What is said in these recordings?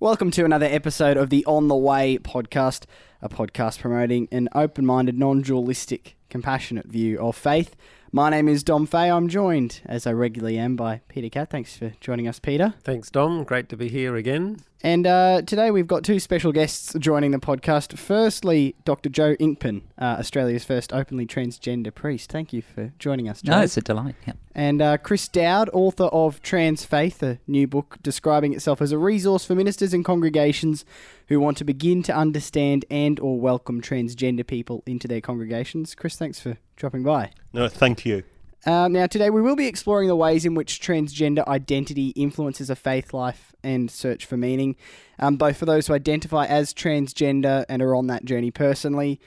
Welcome to another episode of the On the Way podcast, a podcast promoting an open minded, non dualistic, compassionate view of faith. My name is Dom Fay. I'm joined, as I regularly am, by Peter Catt. Thanks for joining us, Peter. Thanks, Dom. Great to be here again. And uh, today we've got two special guests joining the podcast. Firstly, Dr. Joe Inkpin, uh, Australia's first openly transgender priest. Thank you for joining us, Joe. No, it's a delight. Yeah. And uh, Chris Dowd, author of Trans Faith, a new book describing itself as a resource for ministers and congregations who want to begin to understand and or welcome transgender people into their congregations. Chris, thanks for dropping by. No, thank you. Uh, now, today we will be exploring the ways in which transgender identity influences a faith life and search for meaning, um, both for those who identify as transgender and are on that journey personally,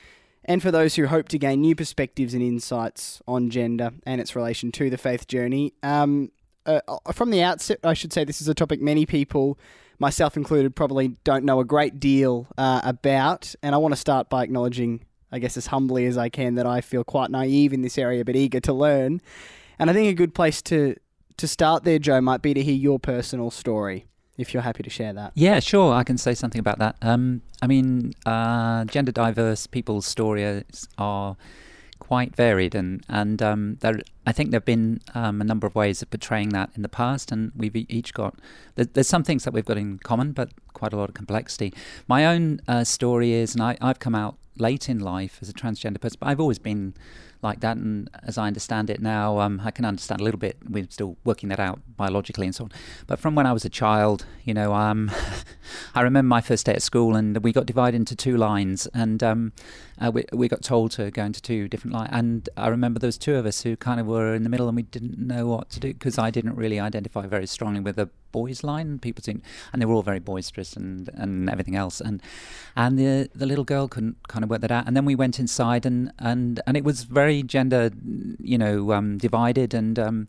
and for those who hope to gain new perspectives and insights on gender and its relation to the faith journey. Um, uh, from the outset, I should say this is a topic many people, myself included, probably don't know a great deal uh, about, and I want to start by acknowledging I guess as humbly as I can, that I feel quite naive in this area but eager to learn. And I think a good place to to start there, Joe, might be to hear your personal story, if you're happy to share that. Yeah, sure. I can say something about that. Um, I mean, uh, gender diverse people's stories are quite varied, and and um, there, I think there've been um, a number of ways of portraying that in the past, and we've each got there, there's some things that we've got in common, but quite a lot of complexity. My own uh, story is, and I, I've come out late in life as a transgender person, but I've always been like that. And as I understand it now, um, I can understand a little bit. We're still working that out biologically and so on. But from when I was a child, you know, um, I remember my first day at school, and we got divided into two lines, and um, uh, we we got told to go into two different lines. And I remember there was two of us who kind of were in the middle, and we didn't know what to do because I didn't really identify very strongly with the boys' line. People seemed, and they were all very boisterous and, and everything else. And and the the little girl couldn't kind of work that out. And then we went inside, and and and it was very gender, you know, um, divided. And um,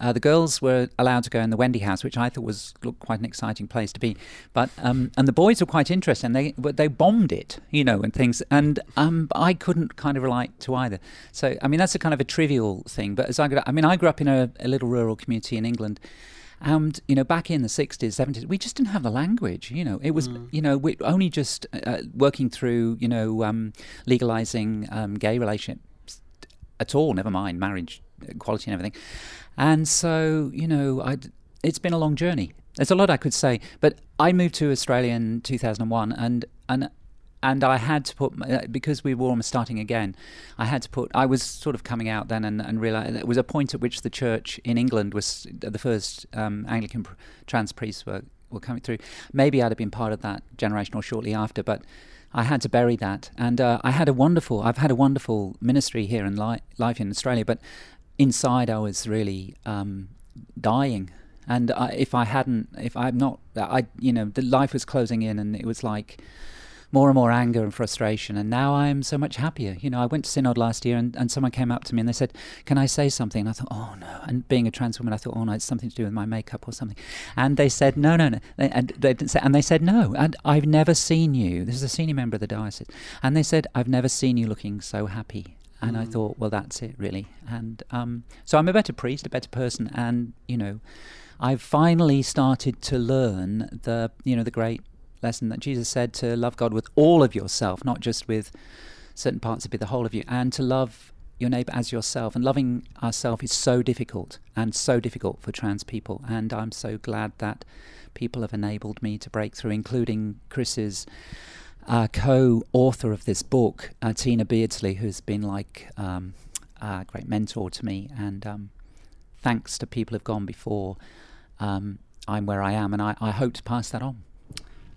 uh, the girls were allowed to go in the Wendy house, which I thought was looked quite an exciting place to be. But um, and the boys were quite interested, and they they bombed it, you know, and things. And um, I couldn't kind of relate to either. So I mean, that's a kind of a trivial thing. But as I grew, I mean, I grew up in a, a little rural community in England. And you know, back in the '60s, '70s, we just didn't have the language. You know, it was mm. you know we only just uh, working through you know um, legalizing um, gay relationships at all. Never mind marriage equality and everything. And so you know, i it's been a long journey. There's a lot I could say, but I moved to Australia in 2001, and and and I had to put uh, because we were almost starting again. I had to put. I was sort of coming out then, and, and realized it was a point at which the church in England was the first um, Anglican trans priests were were coming through. Maybe I'd have been part of that generation or shortly after, but I had to bury that. And uh, I had a wonderful. I've had a wonderful ministry here in li- life in Australia, but inside I was really um, dying. And I, if I hadn't, if I'm not, I you know, the life was closing in, and it was like more and more anger and frustration. And now I'm so much happier. You know, I went to Synod last year and, and someone came up to me and they said, Can I say something? And I thought, Oh, no. And being a trans woman, I thought, Oh, no, it's something to do with my makeup or something. And they said, No, no, no. And they, didn't say, and they said, No. And I've never seen you. This is a senior member of the diocese. And they said, I've never seen you looking so happy. And mm. I thought, well, that's it, really. And um, so I'm a better priest, a better person, and you know, I've finally started to learn the you know the great lesson that Jesus said to love God with all of yourself, not just with certain parts of it, the whole of you, and to love your neighbor as yourself. And loving ourselves is so difficult and so difficult for trans people. And I'm so glad that people have enabled me to break through, including Chris's uh, co-author of this book, uh, Tina Beardsley, who's been like um, a great mentor to me. And um, thanks to people who've gone before, um, I'm where I am, and I, I hope to pass that on.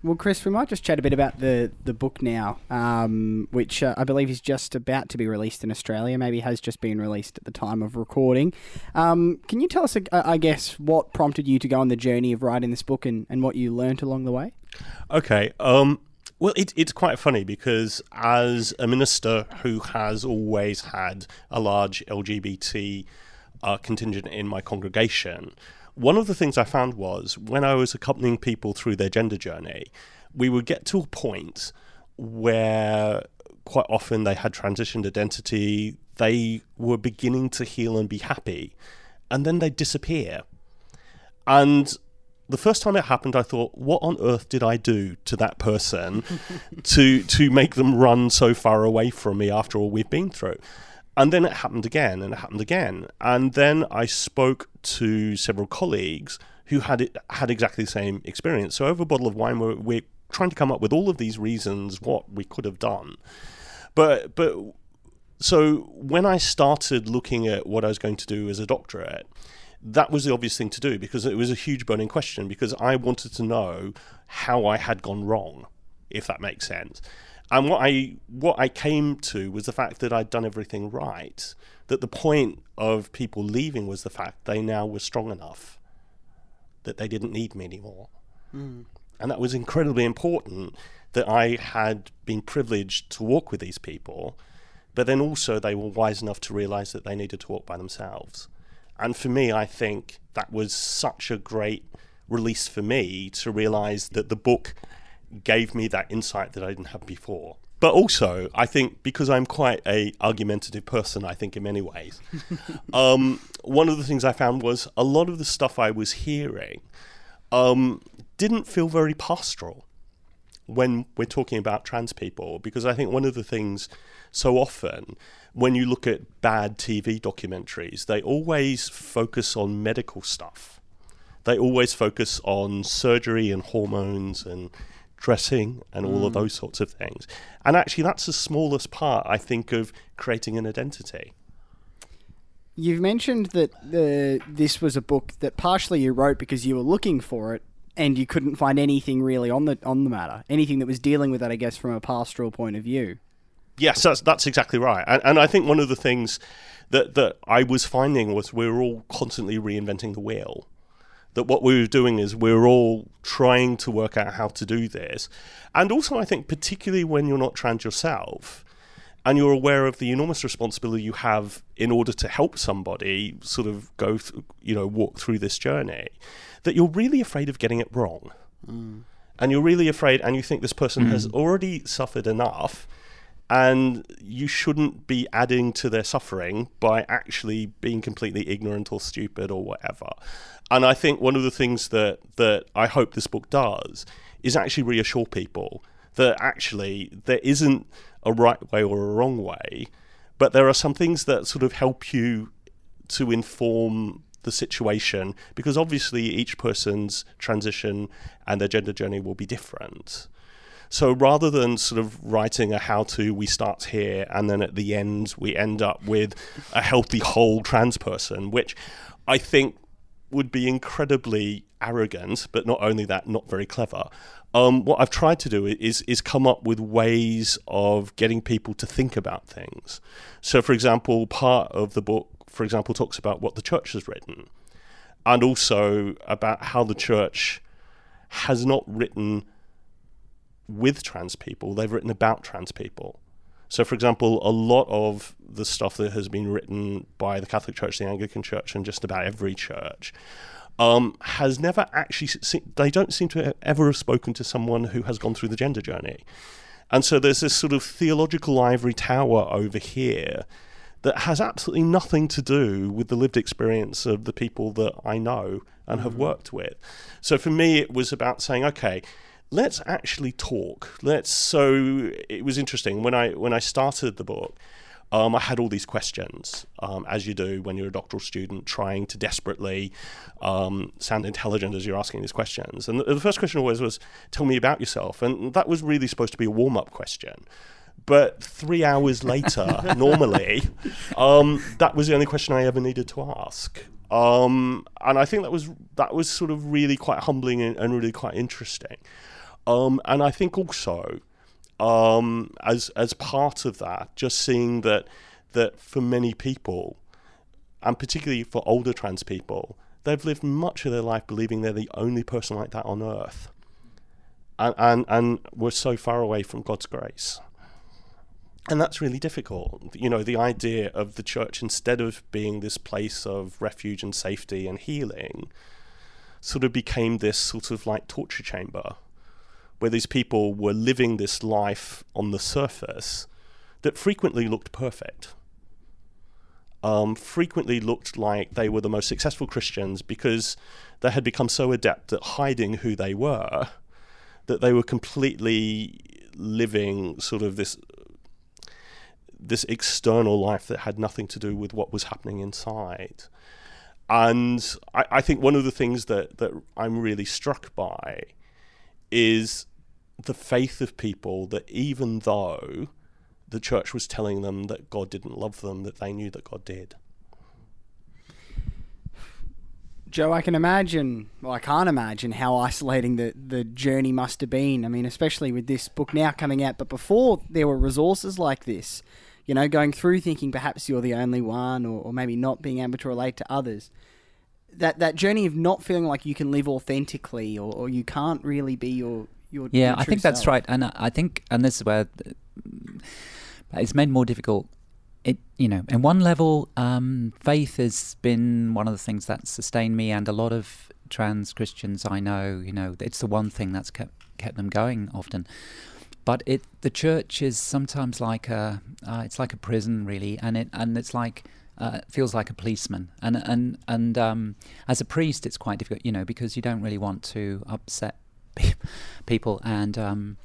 Well, Chris, we might just chat a bit about the, the book now, um, which uh, I believe is just about to be released in Australia. Maybe has just been released at the time of recording. Um, can you tell us, uh, I guess, what prompted you to go on the journey of writing this book and, and what you learnt along the way? Okay. Um, well, it, it's quite funny because as a minister who has always had a large LGBT uh, contingent in my congregation, one of the things I found was when I was accompanying people through their gender journey, we would get to a point where quite often they had transitioned identity, they were beginning to heal and be happy, and then they disappear. And the first time it happened, I thought, what on earth did I do to that person to to make them run so far away from me after all we've been through? And then it happened again, and it happened again, and then I spoke to several colleagues who had had exactly the same experience. So over a bottle of wine, we're, we're trying to come up with all of these reasons what we could have done, but but so when I started looking at what I was going to do as a doctorate, that was the obvious thing to do because it was a huge burning question because I wanted to know how I had gone wrong, if that makes sense. And what I what I came to was the fact that I'd done everything right. That the point of people leaving was the fact they now were strong enough that they didn't need me anymore. Mm. And that was incredibly important that I had been privileged to walk with these people but then also they were wise enough to realize that they needed to walk by themselves. And for me, I think that was such a great release for me to realize that the book gave me that insight that I didn't have before. But also, I think because I'm quite a argumentative person, I think in many ways, um, one of the things I found was a lot of the stuff I was hearing um, didn't feel very pastoral when we're talking about trans people. Because I think one of the things so often when you look at bad TV documentaries, they always focus on medical stuff. They always focus on surgery and hormones and dressing and all mm. of those sorts of things. And actually, that's the smallest part, I think, of creating an identity. You've mentioned that the, this was a book that partially you wrote because you were looking for it, and you couldn't find anything really on the on the matter, anything that was dealing with that, I guess, from a pastoral point of view. Yes, that's that's exactly right. And, and I think one of the things that that I was finding was we're all constantly reinventing the wheel. That what we were doing is we are all trying to work out how to do this, and also I think particularly when you're not trans yourself, and you're aware of the enormous responsibility you have in order to help somebody sort of go, th- you know, walk through this journey, that you're really afraid of getting it wrong, mm. and you're really afraid, and you think this person mm. has already suffered enough and you shouldn't be adding to their suffering by actually being completely ignorant or stupid or whatever. And I think one of the things that that I hope this book does is actually reassure people that actually there isn't a right way or a wrong way, but there are some things that sort of help you to inform the situation because obviously each person's transition and their gender journey will be different. So rather than sort of writing a how to, we start here and then at the end we end up with a healthy whole trans person, which I think would be incredibly arrogant, but not only that, not very clever. Um, what I've tried to do is is come up with ways of getting people to think about things. So, for example, part of the book, for example, talks about what the church has written, and also about how the church has not written with trans people, they've written about trans people. So, for example, a lot of the stuff that has been written by the Catholic Church, the Anglican Church, and just about every church um, has never actually, se- they don't seem to ever have spoken to someone who has gone through the gender journey. And so there's this sort of theological ivory tower over here that has absolutely nothing to do with the lived experience of the people that I know and have mm-hmm. worked with. So for me, it was about saying, okay, let's actually talk. Let's. So it was interesting when I when I started the book. Um, I had all these questions, um, as you do when you're a doctoral student, trying to desperately um, sound intelligent as you're asking these questions. And the, the first question always was, "Tell me about yourself," and that was really supposed to be a warm-up question. But three hours later, normally, um, that was the only question I ever needed to ask. Um, and I think that was that was sort of really quite humbling and, and really quite interesting. Um, and I think also, um, as as part of that, just seeing that that for many people, and particularly for older trans people, they've lived much of their life believing they're the only person like that on earth, and and, and we're so far away from God's grace. And that's really difficult. You know, the idea of the church, instead of being this place of refuge and safety and healing, sort of became this sort of like torture chamber where these people were living this life on the surface that frequently looked perfect. um, frequently looked like they were the most successful Christians because they had become so adept at hiding who they were that they were completely living sort of this this external life that had nothing to do with what was happening inside. And I, I think one of the things that, that I'm really struck by is the faith of people that even though the church was telling them that God didn't love them, that they knew that God did. Joe, I can imagine, well, I can't imagine how isolating the, the journey must have been. I mean, especially with this book now coming out, but before there were resources like this, you know, going through thinking perhaps you're the only one or, or maybe not being able to relate to others. That, that journey of not feeling like you can live authentically or, or you can't really be your, your yeah your i think that's self. right and i think and this is where it's made more difficult it you know in one level um, faith has been one of the things that sustained me and a lot of trans christians i know you know it's the one thing that's kept kept them going often but it the church is sometimes like a uh, it's like a prison really and it and it's like uh, feels like a policeman. And and and um, as a priest it's quite difficult you know because you don't really want to upset people, and um,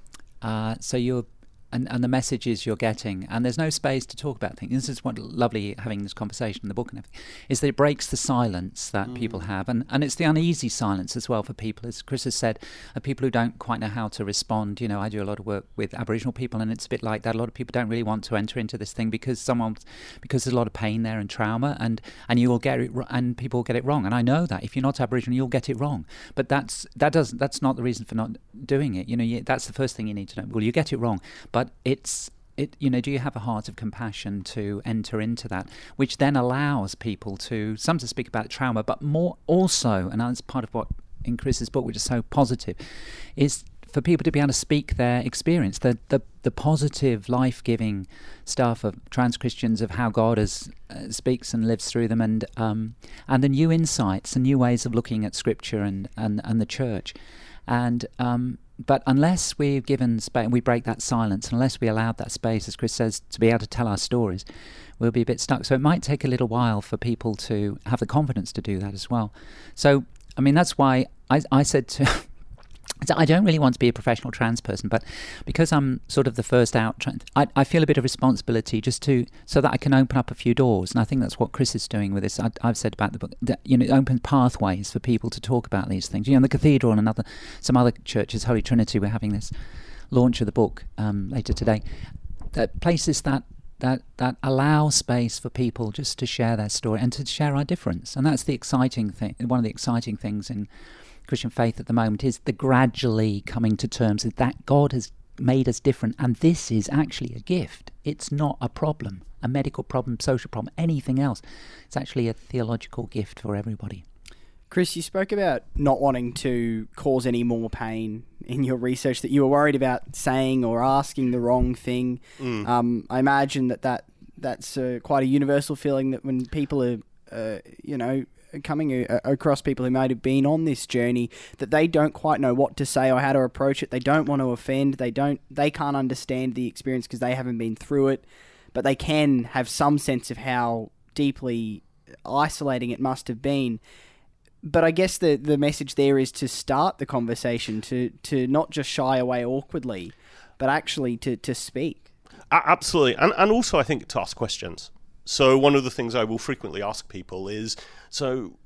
uh, so you're and, and the messages you're getting, and there's no space to talk about things. This is what lovely having this conversation in the book and everything, is that it breaks the silence that mm. people have, and, and it's the uneasy silence as well for people. As Chris has said, uh, people who don't quite know how to respond. You know, I do a lot of work with Aboriginal people, and it's a bit like that. A lot of people don't really want to enter into this thing because someone, because there's a lot of pain there and trauma, and and you will get it, and people will get it wrong. And I know that if you're not Aboriginal, you'll get it wrong. But that's that doesn't that's not the reason for not doing it. You know, you, that's the first thing you need to know. Well, you get it wrong, but it's it, you know, do you have a heart of compassion to enter into that, which then allows people to some to speak about trauma, but more also, and that's part of what in Chris's book, which is so positive, is for people to be able to speak their experience, the the, the positive, life giving stuff of trans Christians of how God has, uh, speaks and lives through them, and um, and the new insights and new ways of looking at Scripture and and, and the church, and um, but unless we're given space, we break that silence, unless we allow that space, as Chris says, to be able to tell our stories, we'll be a bit stuck. So it might take a little while for people to have the confidence to do that as well. So, I mean, that's why I, I said to So I don't really want to be a professional trans person, but because I'm sort of the first out, I, I, feel a bit of responsibility just to so that I can open up a few doors, and I think that's what Chris is doing with this. I, have said about the book that you know open pathways for people to talk about these things. You know, the cathedral and another some other churches, Holy Trinity, we're having this launch of the book um, later today. That places that that that allow space for people just to share their story and to share our difference, and that's the exciting thing. One of the exciting things in Christian faith at the moment is the gradually coming to terms with that God has made us different and this is actually a gift. It's not a problem, a medical problem, social problem, anything else. It's actually a theological gift for everybody. Chris, you spoke about not wanting to cause any more pain in your research, that you were worried about saying or asking the wrong thing. Mm. Um, I imagine that, that that's uh, quite a universal feeling that when people are, uh, you know, coming across people who might have been on this journey that they don't quite know what to say or how to approach it. They don't want to offend. They don't. They can't understand the experience because they haven't been through it, but they can have some sense of how deeply isolating it must have been. But I guess the the message there is to start the conversation, to to not just shy away awkwardly, but actually to to speak. Absolutely, and and also I think to ask questions. So one of the things I will frequently ask people is, so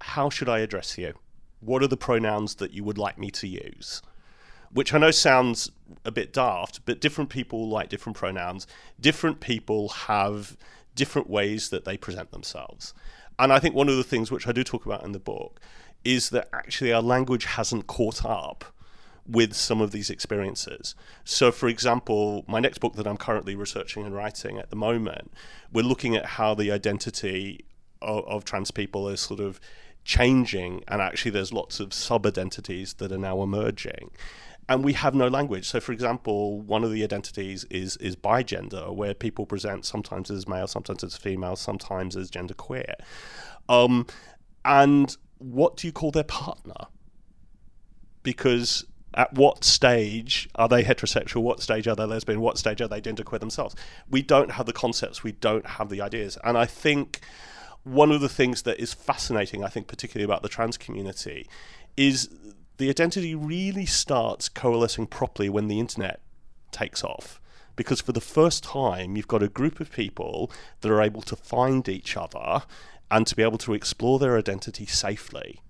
how should I address you? What are the pronouns that you would like me to use? Which I know sounds a bit daft, but different people like different pronouns. Different people have different ways that they present themselves. And I think one of the things which I do talk about in the book is that actually our language hasn't caught up with some of these experiences. So, for example, my next book that I'm currently researching and writing at the moment, we're looking at how the identity of, of trans people is sort of changing, and actually, there's lots of sub identities that are now emerging. And we have no language. So, for example, one of the identities is is bigender, where people present sometimes as male, sometimes as female, sometimes as genderqueer. Um, and what do you call their partner? Because at what stage are they heterosexual? What stage are they lesbian? What stage are they genderqueer themselves? We don't have the concepts. We don't have the ideas. And I think one of the things that is fascinating, I think, particularly about the trans community, is the identity really starts coalescing properly when the internet takes off. Because for the first time, you've got a group of people that are able to find each other and to be able to explore their identity safely.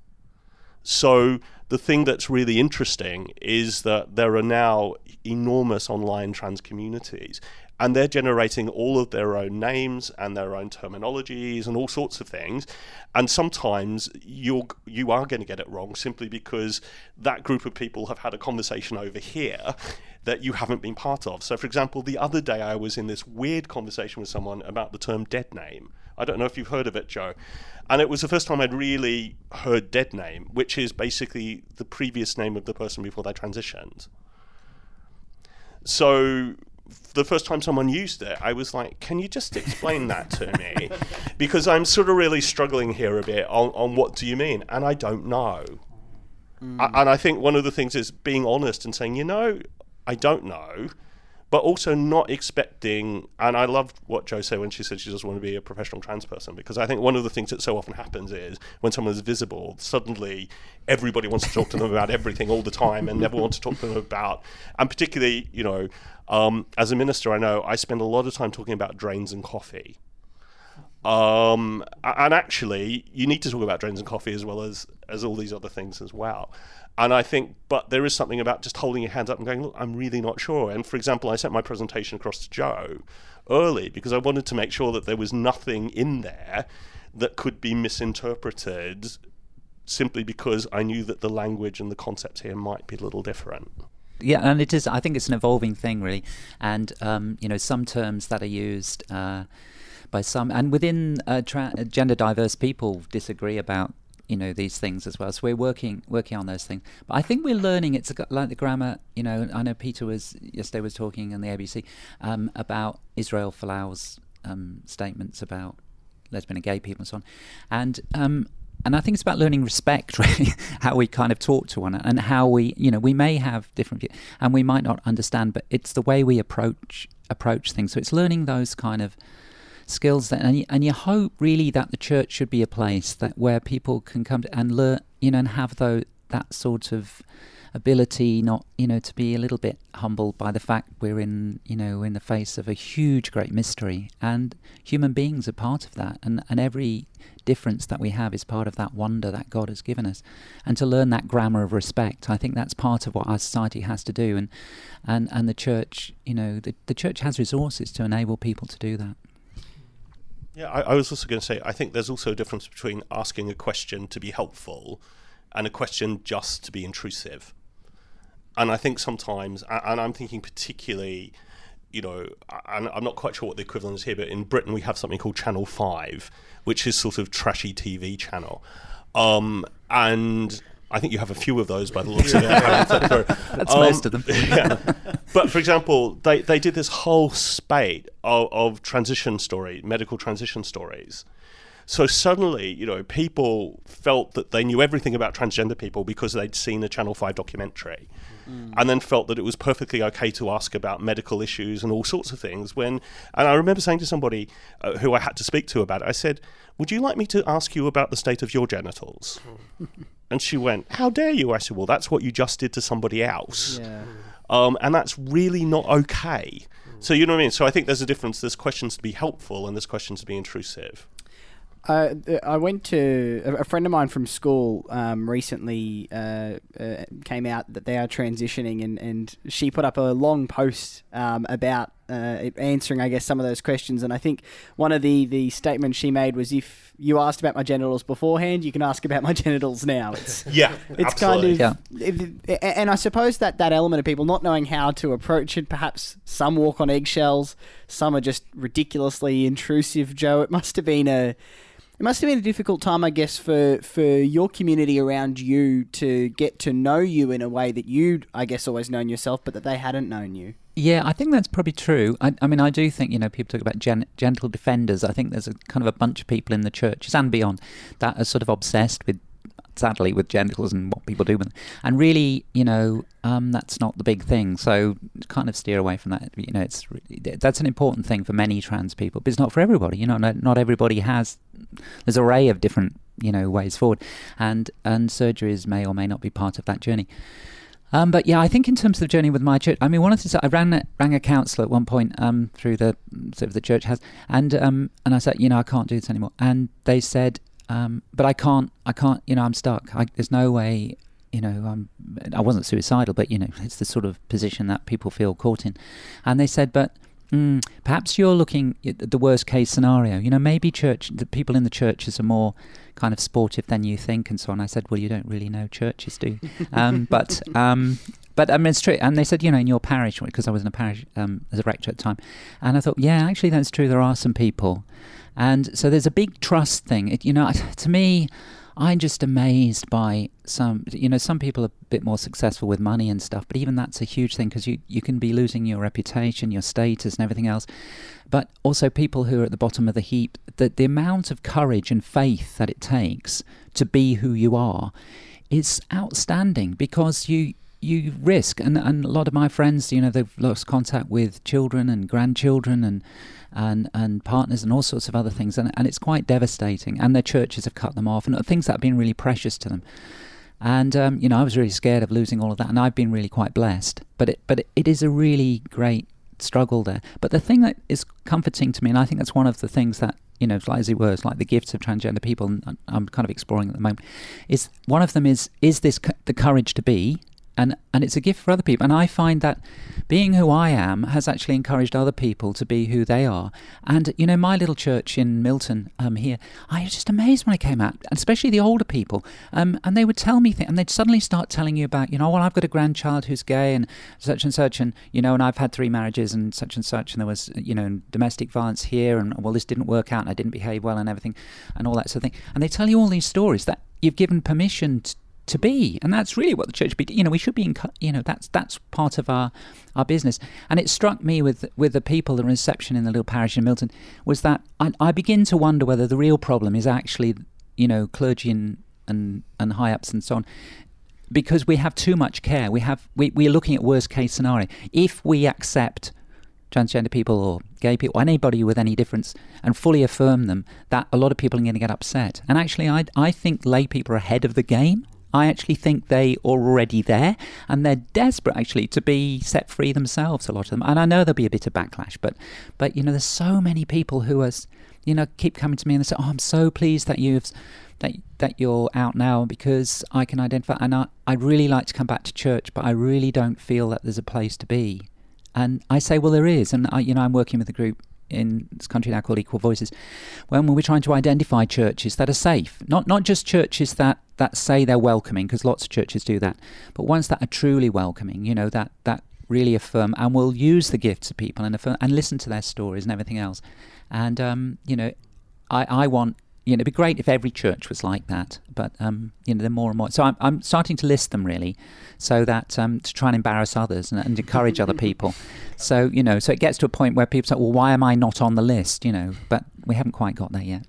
So, the thing that's really interesting is that there are now enormous online trans communities and they're generating all of their own names and their own terminologies and all sorts of things. And sometimes you're you are going to get it wrong simply because that group of people have had a conversation over here that you haven't been part of. So for example the other day I was in this weird conversation with someone about the term dead name. I don't know if you've heard of it Joe. And it was the first time I'd really heard dead name which is basically the previous name of the person before they transitioned. So the first time someone used it, I was like, "Can you just explain that to me?" because I'm sort of really struggling here a bit on, on what do you mean, and I don't know. Mm. I, and I think one of the things is being honest and saying, you know, I don't know, but also not expecting. And I loved what Joe said when she said she doesn't want to be a professional trans person because I think one of the things that so often happens is when someone is visible, suddenly everybody wants to talk to them about everything all the time and never want to talk to them about, and particularly, you know, um, as a minister, I know I spend a lot of time talking about drains and coffee. Um, and actually, you need to talk about drains and coffee as well as as all these other things as well. And I think, but there is something about just holding your hands up and going, look, I'm really not sure. And for example, I sent my presentation across to Joe early because I wanted to make sure that there was nothing in there that could be misinterpreted simply because I knew that the language and the concepts here might be a little different. Yeah, and it is. I think it's an evolving thing, really. And um, you know, some terms that are used uh, by some, and within uh, tra- gender diverse people, disagree about you know these things as well. So we're working working on those things. But I think we're learning. It's like the grammar. You know, I know Peter was yesterday was talking on the ABC um, about Israel Folau's um, statements about lesbian and gay people and so on, and um, and I think it's about learning respect, really, how we kind of talk to one and how we, you know, we may have different views and we might not understand, but it's the way we approach approach things. So it's learning those kind of skills and you, and you hope really that the church should be a place that where people can come and learn, you know, and have though that sort of ability not you know to be a little bit humbled by the fact we're in you know in the face of a huge great mystery. And human beings are part of that and and every difference that we have is part of that wonder that God has given us. And to learn that grammar of respect I think that's part of what our society has to do and and and the church you know the, the church has resources to enable people to do that yeah I, I was also going to say I think there's also a difference between asking a question to be helpful and a question just to be intrusive. And I think sometimes, and I'm thinking particularly, you know, and I'm not quite sure what the equivalent is here, but in Britain we have something called Channel Five, which is sort of trashy TV channel, um, and I think you have a few of those by the looks of it. That's um, most of them. yeah. But for example, they, they did this whole spate of, of transition story, medical transition stories. So suddenly, you know, people felt that they knew everything about transgender people because they'd seen a Channel 5 documentary mm. And then felt that it was perfectly okay to ask about medical issues and all sorts of things. When, and I remember saying to somebody uh, who I had to speak to about it, I said, Would you like me to ask you about the state of your genitals? and she went, How dare you? I said, Well, that's what you just did to somebody else. Yeah. Um, and that's really not okay. So you know what I mean. So I think there's a difference. There's questions to be helpful, and there's questions to be intrusive. Uh, I went to a friend of mine from school um, recently uh, uh, came out that they are transitioning, and, and she put up a long post um, about uh, answering, I guess, some of those questions. And I think one of the, the statements she made was if you asked about my genitals beforehand, you can ask about my genitals now. It's, yeah, it's absolutely. kind of, yeah. and I suppose that that element of people not knowing how to approach it, perhaps some walk on eggshells, some are just ridiculously intrusive. Joe, it must have been a it must have been a difficult time, I guess, for for your community around you to get to know you in a way that you'd, I guess, always known yourself, but that they hadn't known you. Yeah, I think that's probably true. I, I mean, I do think you know people talk about gen- gentle defenders. I think there's a kind of a bunch of people in the churches and beyond that are sort of obsessed with sadly, with genitals and what people do with them. And really, you know, um, that's not the big thing. So kind of steer away from that. You know, it's that's an important thing for many trans people, but it's not for everybody. You know, not, not everybody has. There's an array of different you know ways forward, and and surgeries may or may not be part of that journey. Um, but yeah, I think in terms of the journey with my church, I mean, one of the things I ran rang a counsellor at one point um, through the sort of the church has, and um, and I said, you know, I can't do this anymore, and they said, um, but I can't, I can't, you know, I'm stuck. I, there's no way, you know, I'm, I wasn't suicidal, but you know, it's the sort of position that people feel caught in, and they said, but Mm, perhaps you're looking at the worst case scenario. You know, maybe church, the people in the churches are more kind of sportive than you think, and so on. I said, well, you don't really know churches, do um, but um, but I mean, it's true. And they said, you know, in your parish, because I was in a parish um, as a rector at the time, and I thought, yeah, actually, that's true. There are some people, and so there's a big trust thing. It, you know, to me. I'm just amazed by some, you know, some people are a bit more successful with money and stuff, but even that's a huge thing because you, you can be losing your reputation, your status, and everything else. But also, people who are at the bottom of the heap, the, the amount of courage and faith that it takes to be who you are is outstanding because you, you risk and, and a lot of my friends you know they've lost contact with children and grandchildren and and and partners and all sorts of other things. And, and it's quite devastating. And their churches have cut them off and things that have been really precious to them. And um, you know I was really scared of losing all of that and I've been really quite blessed. But it but it is a really great struggle there. But the thing that is comforting to me and I think that's one of the things that you know, as it were, like the gifts of transgender people, and I'm kind of exploring at the moment, is one of them is is this the courage to be, and and it's a gift for other people. And I find that being who I am has actually encouraged other people to be who they are. And you know, my little church in Milton um, here, I was just amazed when I came out, especially the older people. Um, and they would tell me things, and they'd suddenly start telling you about, you know, well, I've got a grandchild who's gay, and such and such, and you know, and I've had three marriages, and such and such, and there was, you know, domestic violence here, and well, this didn't work out, and I didn't behave well, and everything, and all that sort of thing. And they tell you all these stories that you've given permission to, to be, and that's really what the church be. You know, we should be, in, you know, that's that's part of our our business. And it struck me with with the people, the reception in the little parish in Milton, was that I, I begin to wonder whether the real problem is actually, you know, clergy and and, and high ups and so on. Because we have too much care, we have we, we are looking at worst case scenario. If we accept transgender people or gay people, or anybody with any difference, and fully affirm them, that a lot of people are going to get upset. And actually, I, I think lay people are ahead of the game. I actually think they are already there and they're desperate actually to be set free themselves, a lot of them. And I know there'll be a bit of backlash, but, but you know, there's so many people who are, you know, keep coming to me and they say, oh, I'm so pleased that you've, that, that you're out now because I can identify. And I, I'd really like to come back to church, but I really don't feel that there's a place to be. And I say, well, there is. And I, you know, I'm working with a group in this country now called Equal Voices, when we're trying to identify churches that are safe, not not just churches that that say they're welcoming, because lots of churches do that, but ones that are truly welcoming, you know, that that really affirm and will use the gifts of people and affirm, and listen to their stories and everything else. And um, you know, I I want you know, it'd be great if every church was like that, but um, you know, they're more and more. So I'm, I'm starting to list them really, so that um, to try and embarrass others and, and encourage other people. So you know, so it gets to a point where people say, "Well, why am I not on the list?" You know, but we haven't quite got there yet.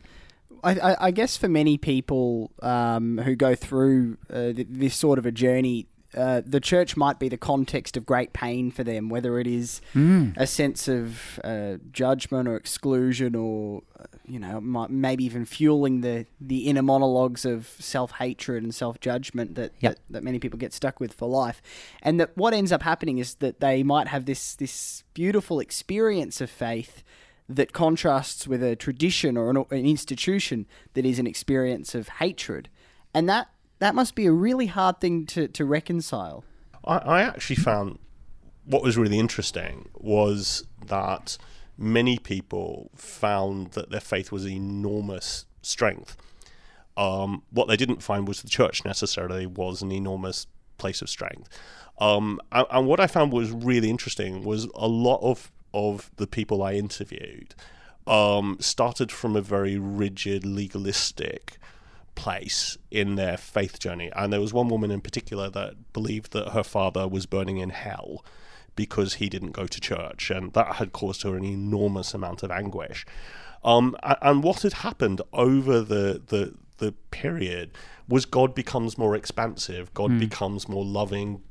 I, I, guess for many people um, who go through uh, this sort of a journey, uh, the church might be the context of great pain for them, whether it is mm. a sense of uh, judgment or exclusion, or uh, you know, maybe even fueling the, the inner monologues of self hatred and self judgment that, yep. that, that many people get stuck with for life. And that what ends up happening is that they might have this this beautiful experience of faith that contrasts with a tradition or an, an institution that is an experience of hatred, and that that must be a really hard thing to, to reconcile. I, I actually found what was really interesting was that many people found that their faith was enormous strength. Um, what they didn't find was the church necessarily was an enormous place of strength. Um, and, and, what I found was really interesting was a lot of of the people I interviewed um, started from a very rigid, legalistic place in their faith journey. And there was one woman in particular that believed that her father was burning in hell because he didn't go to church, and that had caused her an enormous amount of anguish. Um, and what had happened over the, the the period was God becomes more expansive, God Mm. becomes more loving.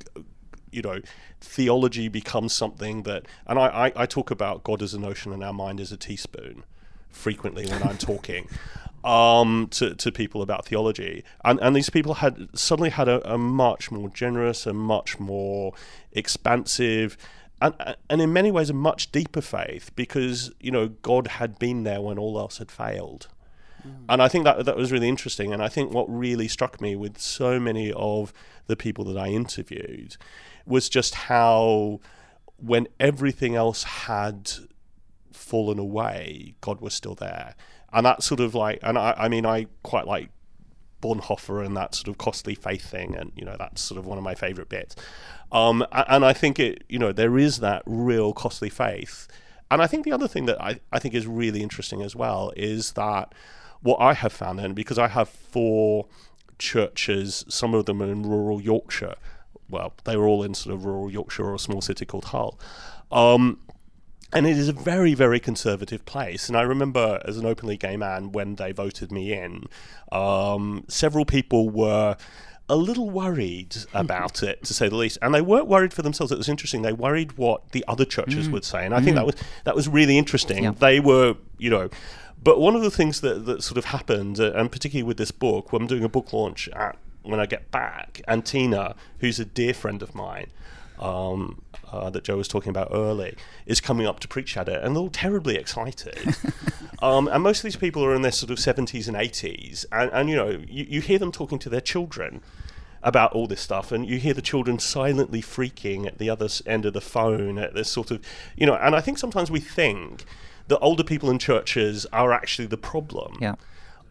You know, theology becomes something that, and I, I, I talk about God as an ocean and our mind as a teaspoon frequently when I'm talking um, to, to people about theology. And, and these people had suddenly had a, a much more generous, a much more expansive, and, and in many ways a much deeper faith because, you know, God had been there when all else had failed. And I think that that was really interesting. And I think what really struck me with so many of the people that I interviewed was just how, when everything else had fallen away, God was still there. And that sort of like, and I, I mean, I quite like Bonhoeffer and that sort of costly faith thing, and you know, that's sort of one of my favorite bits. Um, and I think it, you know, there is that real costly faith. And I think the other thing that I, I think is really interesting as well is that what I have found, and because I have four churches, some of them are in rural Yorkshire. Well, they were all in sort of rural Yorkshire or a small city called Hull. Um, and it is a very, very conservative place. And I remember as an openly gay man, when they voted me in, um, several people were a little worried about it, to say the least. And they weren't worried for themselves. It was interesting. They worried what the other churches would say. And I think that was that was really interesting. Yeah. They were, you know, but one of the things that, that sort of happened, uh, and particularly with this book, when I'm doing a book launch at, when I get back, and Tina, who's a dear friend of mine, um, uh, that Joe was talking about early, is coming up to preach at it, and they're all terribly excited. um, and most of these people are in their sort of 70s and 80s, and, and you know, you, you hear them talking to their children about all this stuff, and you hear the children silently freaking at the other end of the phone at this sort of, you know, and I think sometimes we think that older people in churches are actually the problem. Yeah.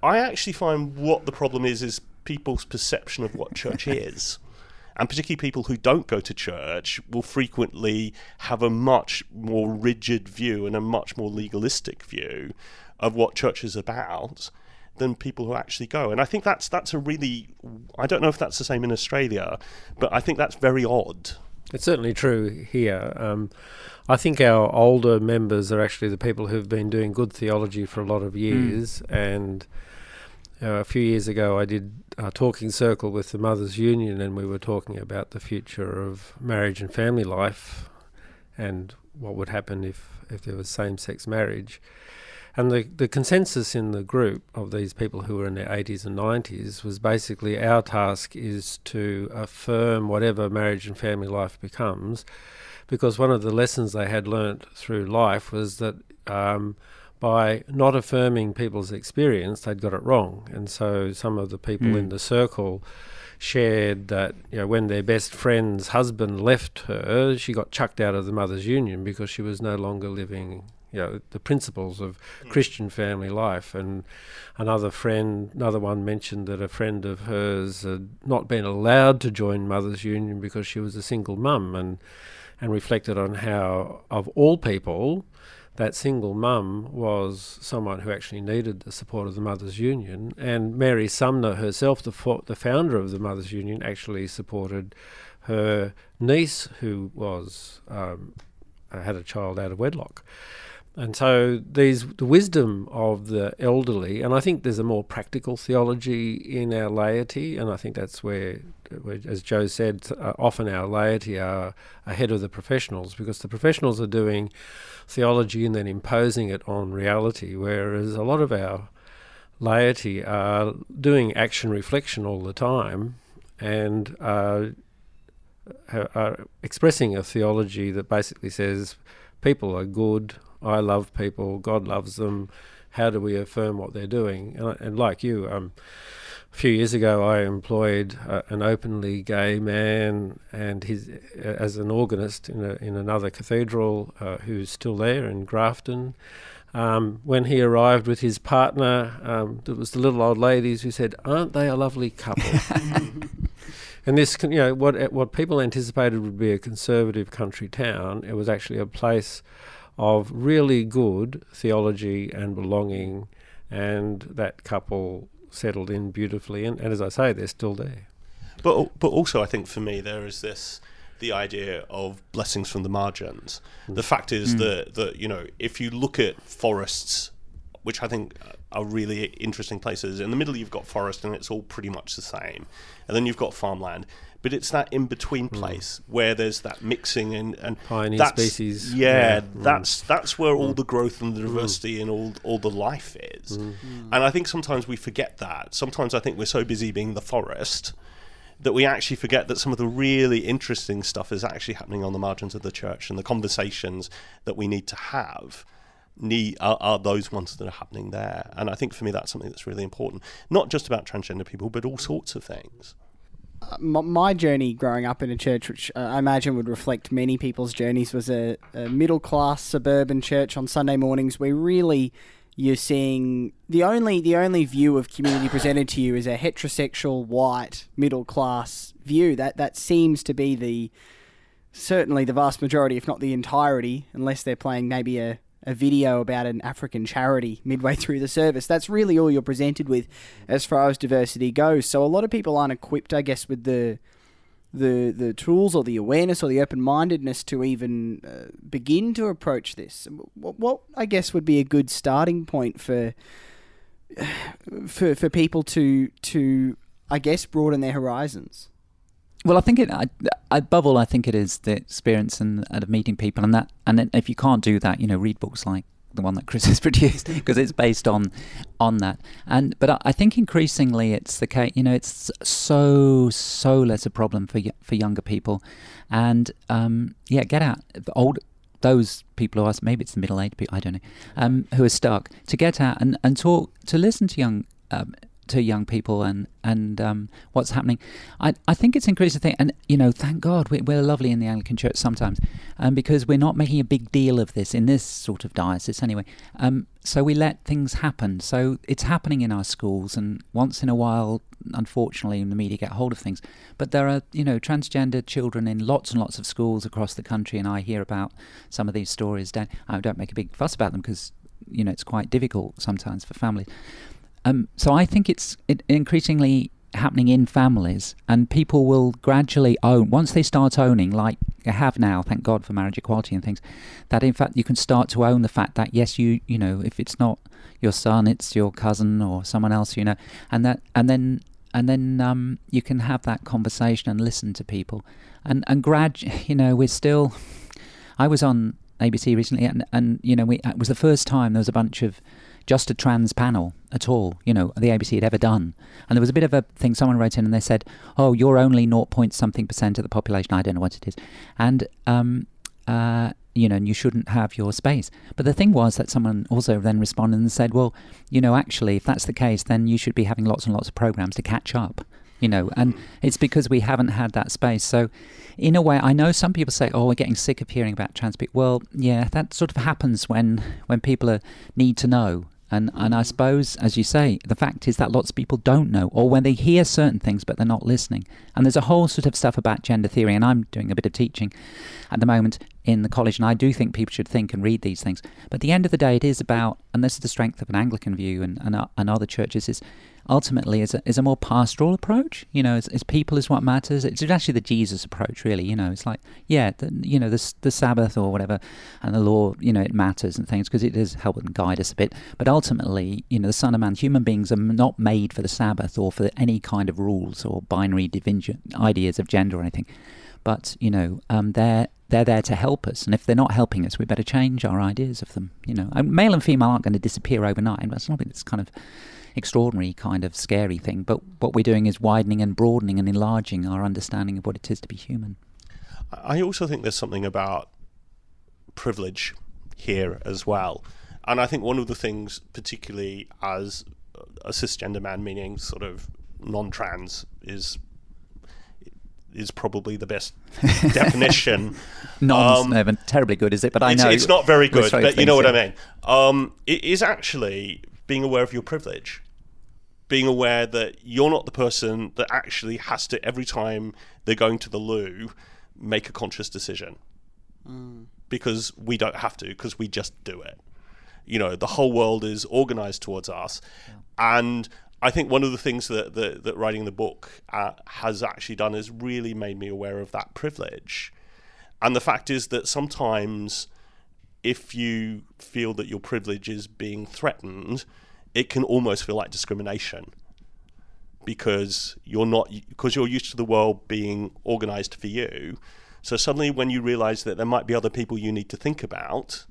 I actually find what the problem is is people's perception of what church is. And particularly people who don't go to church will frequently have a much more rigid view and a much more legalistic view of what church is about than people who actually go. And I think that's that's a really I don't know if that's the same in Australia, but I think that's very odd. It's certainly true here. Um, I think our older members are actually the people who've been doing good theology for a lot of years. And uh, a few years ago, I did a talking circle with the Mothers Union, and we were talking about the future of marriage and family life and what would happen if, if there was same sex marriage. And the, the consensus in the group of these people who were in their 80s and 90s was basically our task is to affirm whatever marriage and family life becomes, because one of the lessons they had learnt through life was that um, by not affirming people's experience, they'd got it wrong. And so some of the people in hmm. the circle shared that you know when their best friend's husband left her, she got chucked out of the mothers' union because she was no longer living you know the principles of hmm. Christian family life. And another friend, another one mentioned that a friend of hers had not been allowed to join mothers' union because she was a single mum, and and reflected on how of all people that single mum was someone who actually needed the support of the Mothers Union, and Mary Sumner herself, the fo- the founder of the Mothers Union, actually supported her niece who was um, had a child out of wedlock. And so these the wisdom of the elderly, and I think there's a more practical theology in our laity, and I think that's where, as Joe said, uh, often our laity are ahead of the professionals because the professionals are doing theology and then imposing it on reality, whereas a lot of our laity are doing action reflection all the time and are, are expressing a theology that basically says people are good, I love people, God loves them. How do we affirm what they're doing? And, and like you, um, a few years ago, I employed uh, an openly gay man and his uh, as an organist in a, in another cathedral, uh, who's still there in Grafton. Um, when he arrived with his partner, um, there was the little old ladies who said, "Aren't they a lovely couple?" and this, you know, what what people anticipated would be a conservative country town, it was actually a place of really good theology and belonging, and that couple settled in beautifully. And, and as I say, they're still there. But but also, I think for me, there is this the idea of blessings from the margins. Mm. The fact is mm. that that you know, if you look at forests which I think are really interesting places. In the middle, you've got forest, and it's all pretty much the same, and then you've got farmland. But it's that in between place mm. where there's that mixing and, and pioneer species. Yeah, yeah. Mm. that's that's where all the growth and the diversity mm. and all all the life is. And I think sometimes we forget that. Sometimes I think we're so busy being the forest that we actually forget that some of the really interesting stuff is actually happening on the margins of the church and the conversations that we need to have need are, are, those ones that are happening there and i think for me that's something that's really important not just about transgender people but all sorts of things my journey growing up in a church, which uh, I imagine would reflect many people's journeys, was a, a middle class suburban church on Sunday mornings where really you're seeing the only the only view of community presented to you is a heterosexual white middle class view. That that seems to be the certainly the vast majority, if not the entirety, unless they're playing maybe a, a video about an African charity midway through the service. That's really all you're presented with as far as diversity goes. So a lot of people aren't equipped, I guess, with the the the tools or the awareness or the open mindedness to even uh, begin to approach this. What, what, I guess would be a good starting point for for for people to to I guess broaden their horizons. Well, I think it I, above all, I think it is the experience and, of meeting people, and that and if you can't do that, you know, read books like the one that Chris has produced because it's based on on that. And but I think increasingly it's the case. You know, it's so so less a problem for for younger people, and um, yeah, get out. Old those people who are maybe it's the middle aged people I don't know um, who are stuck to get out and, and talk to listen to young um, to young people and and um, what's happening. I I think it's increasing thing, and you know, thank God we, are lovely in the Anglican Church sometimes, um, because we're not making a big deal of this in this sort of diocese anyway. Um, so we let things happen. So it's happening in our schools, and once in a while, unfortunately, the media get hold of things. But there are you know transgender children in lots and lots of schools across the country, and I hear about some of these stories. Don't I don't make a big fuss about them because you know it's quite difficult sometimes for families. Um, so I think it's it increasingly happening in families, and people will gradually own once they start owning, like I have now, thank God for marriage equality and things. That in fact you can start to own the fact that yes, you you know if it's not your son, it's your cousin or someone else, you know, and that and then and then um, you can have that conversation and listen to people, and and grad, you know, we're still. I was on ABC recently, and and you know, we it was the first time there was a bunch of just a trans panel at all, you know, the ABC had ever done. And there was a bit of a thing, someone wrote in and they said, oh, you're only 0. point something percent of the population. I don't know what it is. And, um, uh, you know, and you shouldn't have your space. But the thing was that someone also then responded and said, well, you know, actually, if that's the case, then you should be having lots and lots of programs to catch up you know, and it's because we haven't had that space. So, in a way, I know some people say, "Oh, we're getting sick of hearing about trans people." Well, yeah, that sort of happens when when people are, need to know, and and I suppose, as you say, the fact is that lots of people don't know, or when they hear certain things but they're not listening. And there's a whole sort of stuff about gender theory, and I'm doing a bit of teaching at the moment in the college, and I do think people should think and read these things. But at the end of the day, it is about, and this is the strength of an Anglican view and and, uh, and other churches, is ultimately is a, is a more pastoral approach. You know, it's, people is what matters. It's actually the Jesus approach, really. You know, it's like, yeah, the, you know, the, the Sabbath or whatever and the law, you know, it matters and things because it does help and guide us a bit. But ultimately, you know, the Son of Man, human beings are not made for the Sabbath or for any kind of rules or binary ideas of gender or anything. But, you know, um, they're they're there to help us. And if they're not helping us, we better change our ideas of them. You know, male and female aren't going to disappear overnight. That's something that's kind of extraordinary kind of scary thing. But what we're doing is widening and broadening and enlarging our understanding of what it is to be human. I also think there's something about privilege here as well. And I think one of the things, particularly as a cisgender man, meaning sort of non-trans, is is probably the best definition. Non's um, never terribly good, is it? But I it's, know it's not very good. But you know what I mean. Um, it is actually being aware of your privilege being aware that you're not the person that actually has to every time they're going to the loo make a conscious decision mm. because we don't have to because we just do it you know the whole world is organized towards us yeah. and i think one of the things that that, that writing the book uh, has actually done is really made me aware of that privilege and the fact is that sometimes if you feel that your privilege is being threatened, it can almost feel like discrimination because you're not because you're used to the world being organized for you. So suddenly when you realize that there might be other people you need to think about,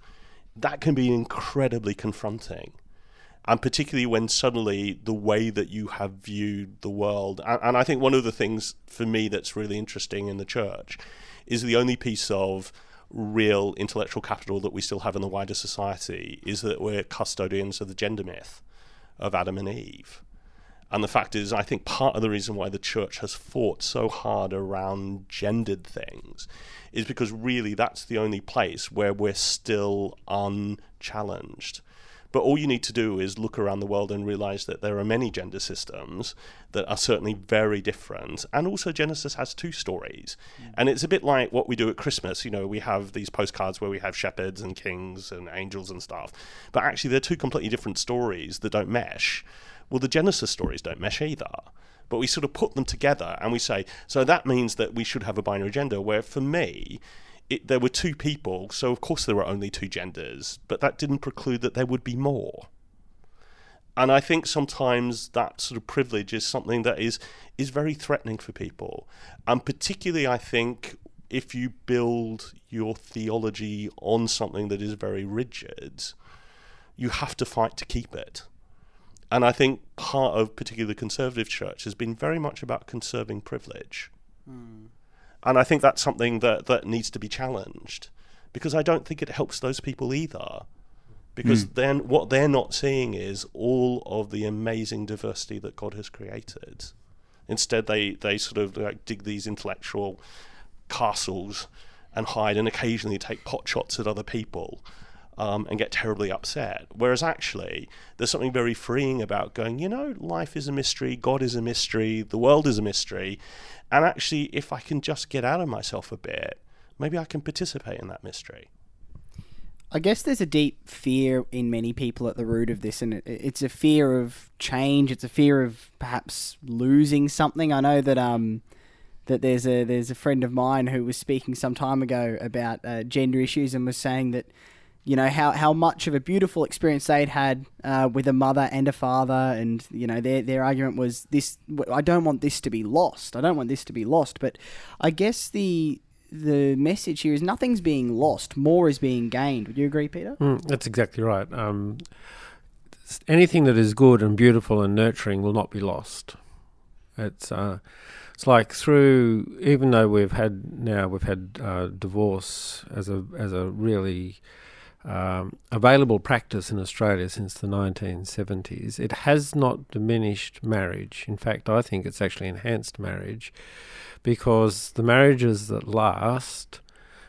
that can be incredibly confronting. And particularly when suddenly the way that you have viewed the world, and, and I think one of the things for me that's really interesting in the church is the only piece of real intellectual capital that we still have in the wider society is that we're custodians of the gender myth of Adam and Eve. And the fact is, I think part of the reason why the church has fought so hard around gendered things is because really that's the only place where we're still unchallenged. But all you need to do is look around the world and realize that there are many gender systems that are certainly very different. And also, Genesis has two stories. Mm. And it's a bit like what we do at Christmas. You know, we have these postcards where we have shepherds and kings and angels and stuff. But actually, they're two completely different stories that don't mesh. Well, the Genesis stories don't mesh either. But we sort of put them together and we say, so that means that we should have a binary gender. Where for me, it, there were two people, so of course there were only two genders, but that didn't preclude that there would be more. And I think sometimes that sort of privilege is something that is is very threatening for people, and particularly I think if you build your theology on something that is very rigid, you have to fight to keep it. And I think part of particularly the conservative church has been very much about conserving privilege. Mm. And I think that's something that, that needs to be challenged because I don't think it helps those people either. Because mm. then what they're not seeing is all of the amazing diversity that God has created. Instead, they, they sort of like dig these intellectual castles and hide and occasionally take pot shots at other people um, and get terribly upset. Whereas actually, there's something very freeing about going, you know, life is a mystery, God is a mystery, the world is a mystery. And actually, if I can just get out of myself a bit, maybe I can participate in that mystery. I guess there's a deep fear in many people at the root of this, and it's a fear of change. It's a fear of perhaps losing something. I know that um, that there's a there's a friend of mine who was speaking some time ago about uh, gender issues and was saying that you know how, how much of a beautiful experience they'd had uh, with a mother and a father, and you know their their argument was this: I don't want this to be lost. I don't want this to be lost. But I guess the the message here is nothing's being lost; more is being gained. Would you agree, Peter? Mm, that's exactly right. Um, anything that is good and beautiful and nurturing will not be lost. It's uh, it's like through even though we've had now we've had uh, divorce as a as a really um, available practice in Australia since the 1970s, it has not diminished marriage. In fact, I think it's actually enhanced marriage because the marriages that last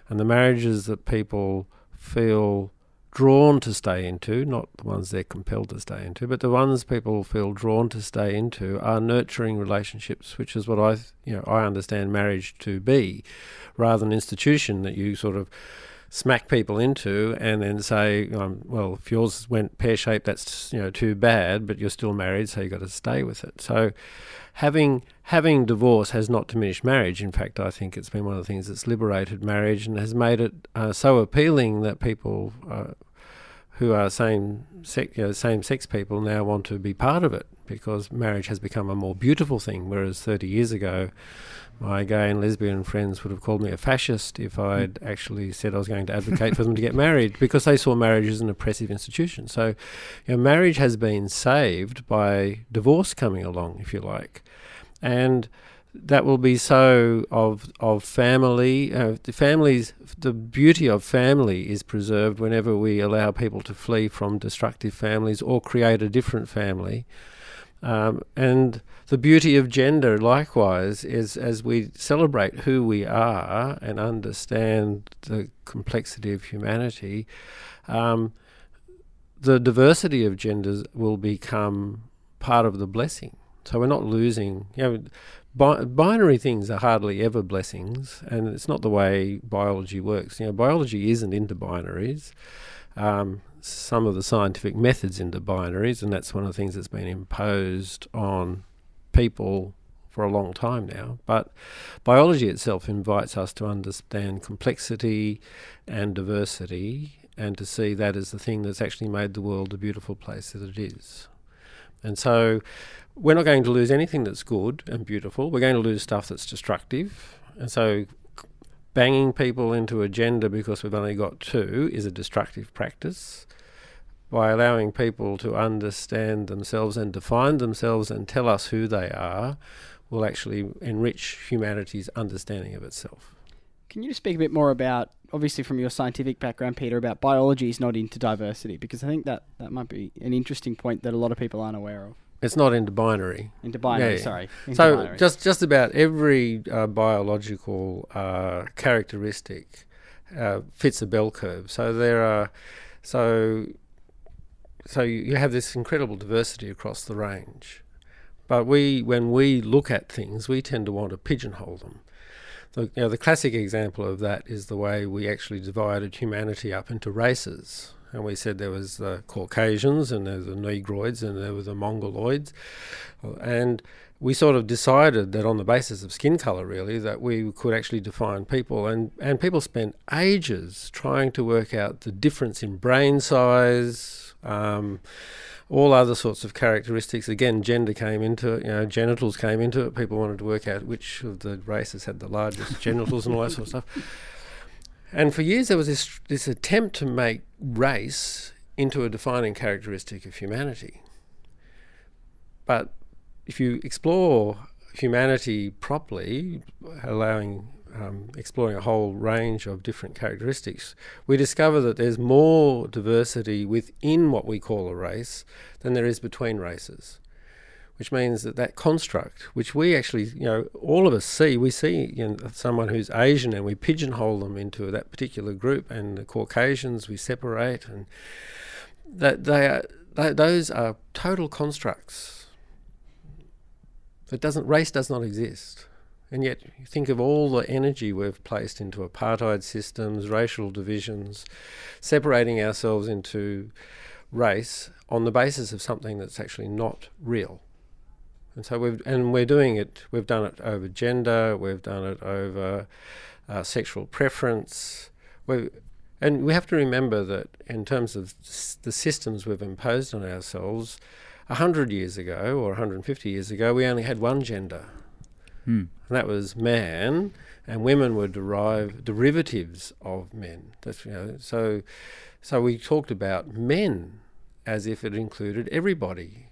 and the marriages that people feel drawn to stay into, not the ones they're compelled to stay into, but the ones people feel drawn to stay into are nurturing relationships, which is what I, you know, I understand marriage to be, rather than institution that you sort of smack people into and then say, um, well, if yours went pear shaped, that's you know too bad, but you're still married, so you've got to stay with it. So having having divorce has not diminished marriage. In fact, I think it's been one of the things that's liberated marriage and has made it uh, so appealing that people. Uh, who are same sex, you know, same sex people now want to be part of it because marriage has become a more beautiful thing. Whereas 30 years ago, my gay and lesbian friends would have called me a fascist if I'd mm. actually said I was going to advocate for them to get married because they saw marriage as an oppressive institution. So, you know, marriage has been saved by divorce coming along, if you like, and that will be so of of family. Uh, the families, the beauty of family is preserved whenever we allow people to flee from destructive families or create a different family. Um, and the beauty of gender, likewise, is as we celebrate who we are and understand the complexity of humanity, um, the diversity of genders will become part of the blessing. So we're not losing. You know, bi- binary things are hardly ever blessings, and it's not the way biology works. You know, biology isn't into binaries. Um, some of the scientific methods into binaries, and that's one of the things that's been imposed on people for a long time now. But biology itself invites us to understand complexity and diversity and to see that as the thing that's actually made the world the beautiful place that it is. And so we're not going to lose anything that's good and beautiful. We're going to lose stuff that's destructive. And so banging people into a gender because we've only got two is a destructive practice. By allowing people to understand themselves and define themselves and tell us who they are, will actually enrich humanity's understanding of itself. Can you just speak a bit more about, obviously from your scientific background, Peter, about biology is not into diversity? Because I think that, that might be an interesting point that a lot of people aren't aware of. It's not into binary. Into binary, Yeah. sorry. Into so binary. just just about every uh, biological uh, characteristic uh, fits a bell curve. So there are so so you, you have this incredible diversity across the range. But we when we look at things, we tend to want to pigeonhole them. The, you know, the classic example of that is the way we actually divided humanity up into races. And we said there was the Caucasians and there were the Negroids and there were the Mongoloids. And we sort of decided that on the basis of skin colour, really, that we could actually define people. And, and people spent ages trying to work out the difference in brain size, um, all other sorts of characteristics. Again, gender came into it, you know, genitals came into it. People wanted to work out which of the races had the largest genitals and all that sort of stuff. And for years, there was this, this attempt to make race into a defining characteristic of humanity. But if you explore humanity properly, allowing um, exploring a whole range of different characteristics, we discover that there's more diversity within what we call a race than there is between races. Which means that that construct, which we actually, you know, all of us see, we see you know, someone who's Asian and we pigeonhole them into that particular group, and the Caucasians we separate, and that they are they, those are total constructs. It doesn't race does not exist. And yet, you think of all the energy we've placed into apartheid systems, racial divisions, separating ourselves into race on the basis of something that's actually not real. And so we've and we're doing it. We've done it over gender. We've done it over uh, sexual preference. We and we have to remember that in terms of the systems we've imposed on ourselves, hundred years ago or 150 years ago, we only had one gender Hmm. and that was man, and women were derive derivatives of men. That's you know, so so we talked about men as if it included everybody.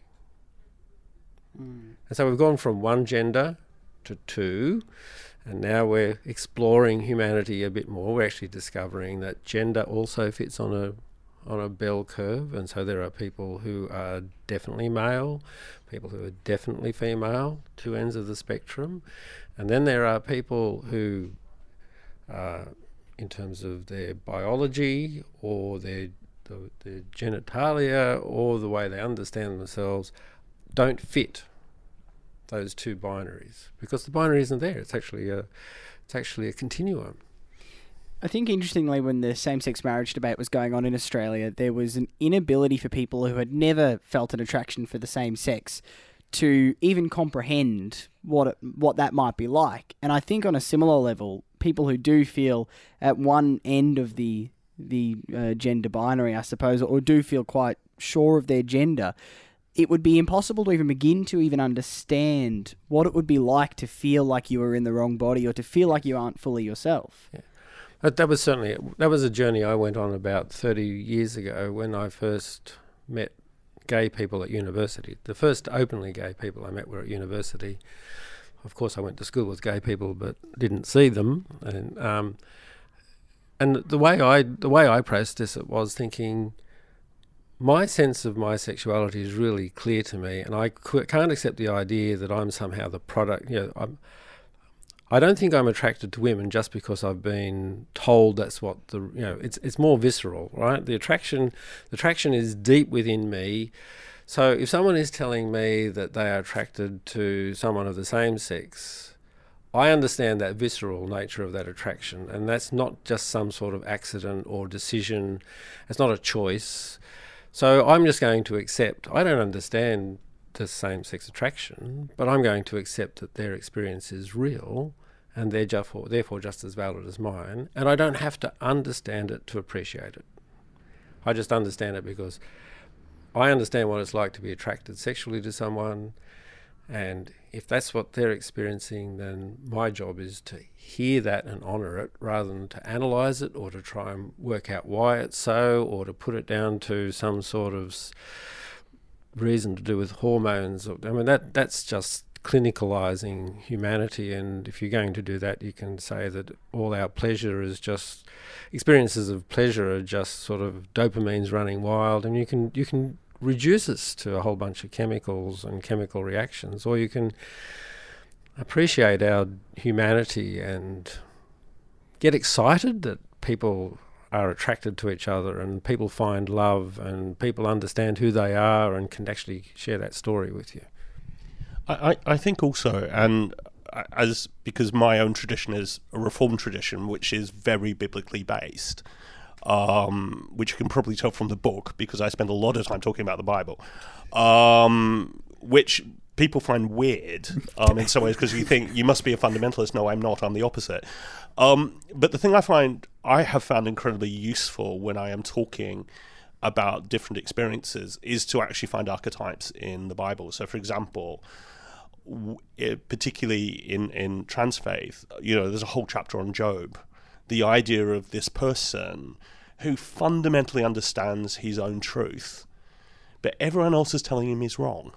Mm. And so we've gone from one gender to two, and now we're exploring humanity a bit more. We're actually discovering that gender also fits on a on a bell curve, and so there are people who are definitely male, people who are definitely female, two ends of the spectrum, and then there are people who, uh, in terms of their biology or their the, their genitalia or the way they understand themselves, don't fit those two binaries because the binary isn't there. It's actually a it's actually a continuum. I think interestingly, when the same-sex marriage debate was going on in Australia, there was an inability for people who had never felt an attraction for the same sex to even comprehend what it, what that might be like. And I think on a similar level, people who do feel at one end of the the uh, gender binary, I suppose, or do feel quite sure of their gender, it would be impossible to even begin to even understand what it would be like to feel like you were in the wrong body or to feel like you aren't fully yourself. But that was certainly that was a journey I went on about thirty years ago when I first met gay people at university. The first openly gay people I met were at university. Of course, I went to school with gay people, but didn't see them. And um, and the way I the way I processed it was thinking. My sense of my sexuality is really clear to me, and I can't accept the idea that I'm somehow the product. You know, I'm, I don't think I'm attracted to women just because I've been told that's what the you know it's it's more visceral, right? The attraction the attraction is deep within me. So if someone is telling me that they are attracted to someone of the same sex, I understand that visceral nature of that attraction, and that's not just some sort of accident or decision. It's not a choice. So I'm just going to accept. I don't understand the same sex attraction, but I'm going to accept that their experience is real and they're just, therefore just as valid as mine, and I don't have to understand it to appreciate it. I just understand it because I understand what it's like to be attracted sexually to someone. And if that's what they're experiencing, then my job is to hear that and honour it rather than to analyse it or to try and work out why it's so or to put it down to some sort of reason to do with hormones. I mean, that that's just clinicalizing humanity. And if you're going to do that, you can say that all our pleasure is just experiences of pleasure are just sort of dopamines running wild, and you can you can reduce us to a whole bunch of chemicals and chemical reactions, or you can appreciate our humanity and get excited that people are attracted to each other and people find love and people understand who they are and can actually share that story with you. I, I think also, and as because my own tradition is a reformed tradition, which is very biblically based, um, which you can probably tell from the book because I spend a lot of time talking about the Bible, um, which people find weird um, in some ways because you think you must be a fundamentalist. No, I'm not. I'm the opposite. Um, but the thing I find I have found incredibly useful when I am talking about different experiences is to actually find archetypes in the Bible. So, for example, particularly in in trans faith, you know, there's a whole chapter on Job. The idea of this person who fundamentally understands his own truth, but everyone else is telling him he's wrong.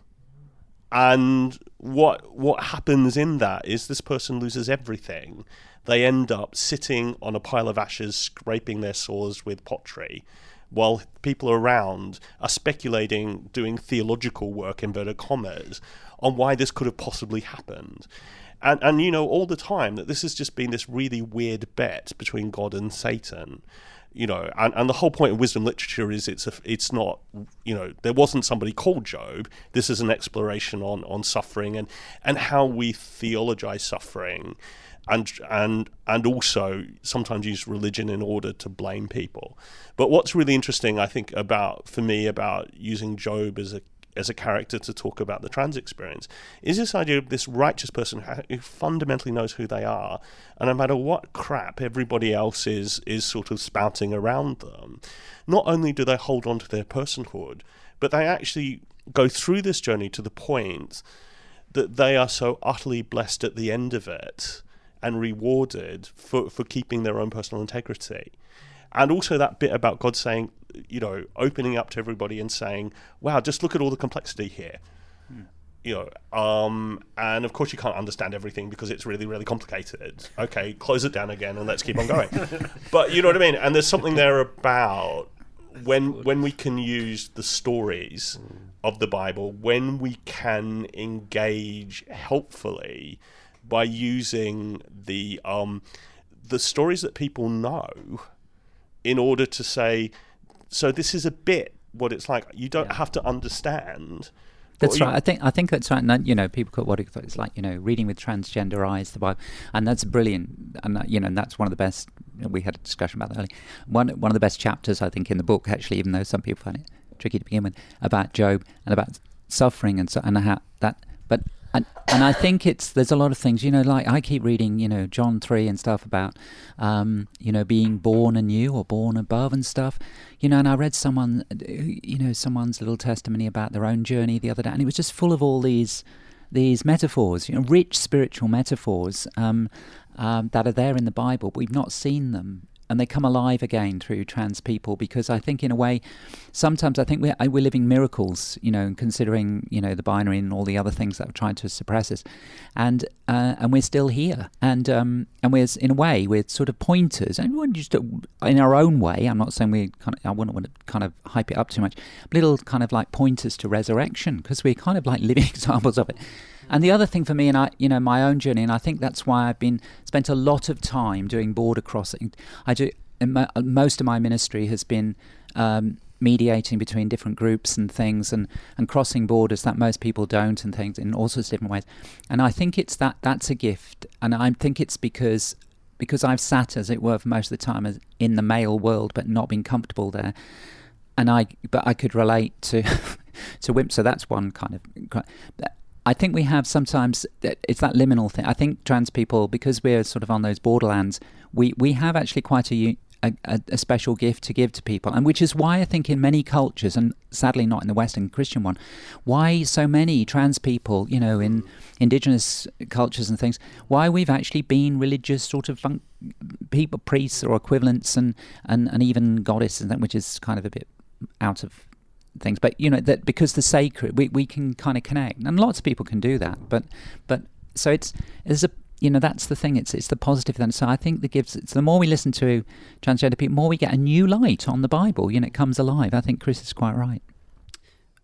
And what what happens in that is this person loses everything. They end up sitting on a pile of ashes, scraping their sores with pottery, while people around are speculating, doing theological work, inverted commas, on why this could have possibly happened. And, and you know all the time that this has just been this really weird bet between God and Satan you know, and, and the whole point of wisdom literature is it's a, it's not, you know, there wasn't somebody called Job. This is an exploration on on suffering and and how we theologize suffering, and and and also sometimes use religion in order to blame people. But what's really interesting, I think, about for me about using Job as a as a character to talk about the trans experience is this idea of this righteous person who fundamentally knows who they are, and no matter what crap everybody else is is sort of spouting around them, not only do they hold on to their personhood, but they actually go through this journey to the point that they are so utterly blessed at the end of it and rewarded for, for keeping their own personal integrity. And also that bit about God saying, you know, opening up to everybody and saying, "Wow, just look at all the complexity here." Hmm. You know, um, and of course you can't understand everything because it's really, really complicated. Okay, close it down again and let's keep on going. but you know what I mean. And there's something there about when when we can use the stories mm. of the Bible, when we can engage helpfully by using the um, the stories that people know in order to say so this is a bit what it's like. You don't yeah. have to understand. That's right. I think I think that's right. And you know, people call what it's like. You know, reading with transgender eyes the Bible, and that's brilliant. And that, you know, and that's one of the best. You we had a discussion about that earlier. One one of the best chapters I think in the book, actually, even though some people find it tricky to begin with, about Job and about suffering and so and how that. But and and I think it's there's a lot of things you know like I keep reading you know John three and stuff about um, you know being born anew or born above and stuff. You know and I read someone you know someone's little testimony about their own journey the other day and it was just full of all these these metaphors you know rich spiritual metaphors um, um, that are there in the Bible. But we've not seen them and they come alive again through trans people because I think in a way sometimes I think we're, we're living miracles you know considering you know the binary and all the other things that are trying to suppress us. And uh, and we're still here. And um, and we're in a way we're sort of pointers. And we're just in our own way I'm not saying we kind of I wouldn't want to kind of hype it up too much little kind of like pointers to resurrection because we're kind of like living examples of it and the other thing for me, and I, you know, my own journey, and I think that's why I've been spent a lot of time doing border crossing. I do most of my ministry has been um, mediating between different groups and things, and and crossing borders that most people don't, and things in all sorts of different ways. And I think it's that that's a gift, and I think it's because because I've sat, as it were, for most of the time as in the male world, but not been comfortable there. And I, but I could relate to to women. So that's one kind of. I think we have sometimes it's that liminal thing. I think trans people, because we're sort of on those borderlands, we, we have actually quite a a, a, special gift to give to people, and which is why I think in many cultures, and sadly not in the Western Christian one, why so many trans people, you know, in indigenous cultures and things, why we've actually been religious sort of fun- people, priests or equivalents, and, and, and even goddesses, which is kind of a bit out of things. But you know that because the sacred, we, we can kind of connect, and lots of people can do that. But but so it's there's a you know that's the thing. It's it's the positive then. So I think that gives. It's the more we listen to transgender people, more we get a new light on the Bible. You know, it comes alive. I think Chris is quite right.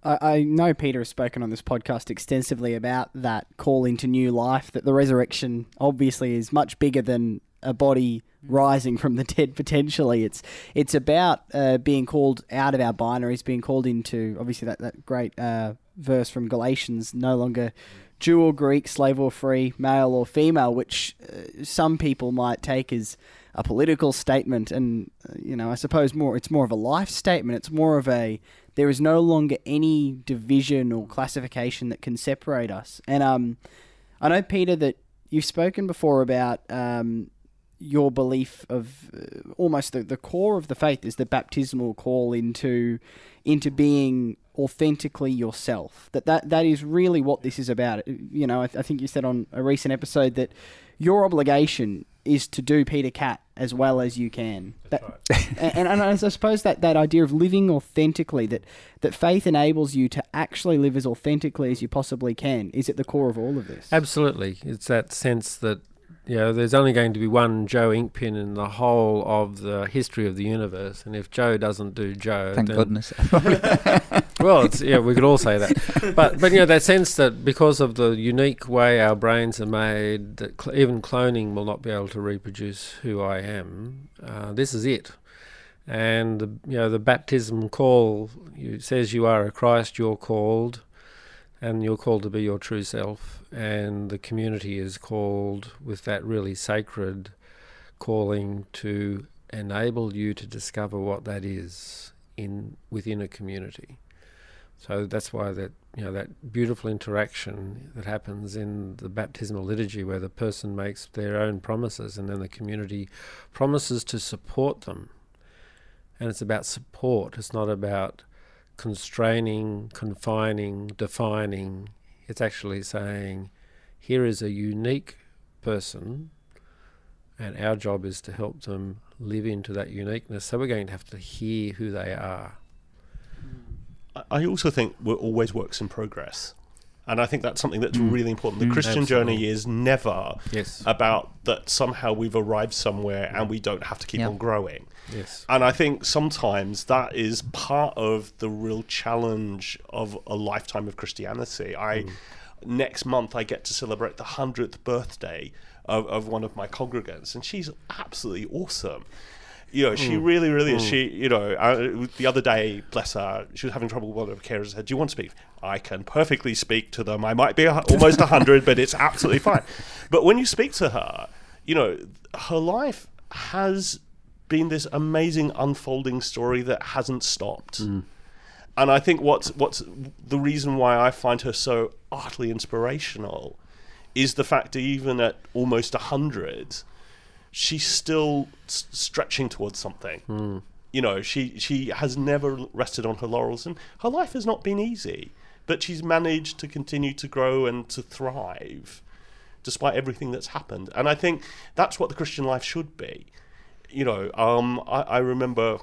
I know Peter has spoken on this podcast extensively about that call into new life. That the resurrection obviously is much bigger than a body rising from the dead potentially. It's it's about uh, being called out of our binaries, being called into obviously that that great uh, verse from Galatians, no longer Jew or Greek, slave or free, male or female, which uh, some people might take as a political statement, and uh, you know I suppose more it's more of a life statement. It's more of a there is no longer any division or classification that can separate us. And um, I know Peter that you've spoken before about um, your belief of uh, almost the, the core of the faith is the baptismal call into into being authentically yourself that that, that is really what this is about you know I, th- I think you said on a recent episode that your obligation is to do Peter Catt as well as you can. That, right. and, and, I suppose that, that idea of living authentically, that, that faith enables you to actually live as authentically as you possibly can, is at the core of all of this. Absolutely. It's that sense that know, there's only going to be one Joe Inkpin in the whole of the history of the universe, and if Joe doesn't do Joe, thank goodness. well, it's, yeah, we could all say that, but but you know that sense that because of the unique way our brains are made, that cl- even cloning will not be able to reproduce who I am. Uh, this is it, and the, you know the baptism call you, says you are a Christ, you're called and you're called to be your true self, and the community is called with that really sacred calling to enable you to discover what that is in within a community. So that's why that you know that beautiful interaction that happens in the baptismal liturgy, where the person makes their own promises, and then the community promises to support them. And it's about support. It's not about constraining, confining, defining. It's actually saying, here is a unique person, and our job is to help them live into that uniqueness. So we're going to have to hear who they are. I also think we're always works in progress. And I think that's something that's mm. really important. The mm, Christian absolutely. journey is never yes. about that somehow we've arrived somewhere and we don't have to keep on growing. Yes. And I think sometimes that is part of the real challenge of a lifetime of Christianity. I mm. next month I get to celebrate the 100th birthday of, of one of my congregants and she's absolutely awesome you know, she mm. really, really is. Mm. She, you know, uh, the other day, bless her, she was having trouble with one of her carers. Said, "Do you want to speak?" I can perfectly speak to them. I might be a, almost hundred, but it's absolutely fine. But when you speak to her, you know, her life has been this amazing unfolding story that hasn't stopped. Mm. And I think what's what's the reason why I find her so utterly inspirational is the fact that even at almost a hundred she's still s- stretching towards something. Mm. You know, she she has never rested on her laurels, and her life has not been easy. But she's managed to continue to grow and to thrive, despite everything that's happened. And I think that's what the Christian life should be. You know, um, I, I, remember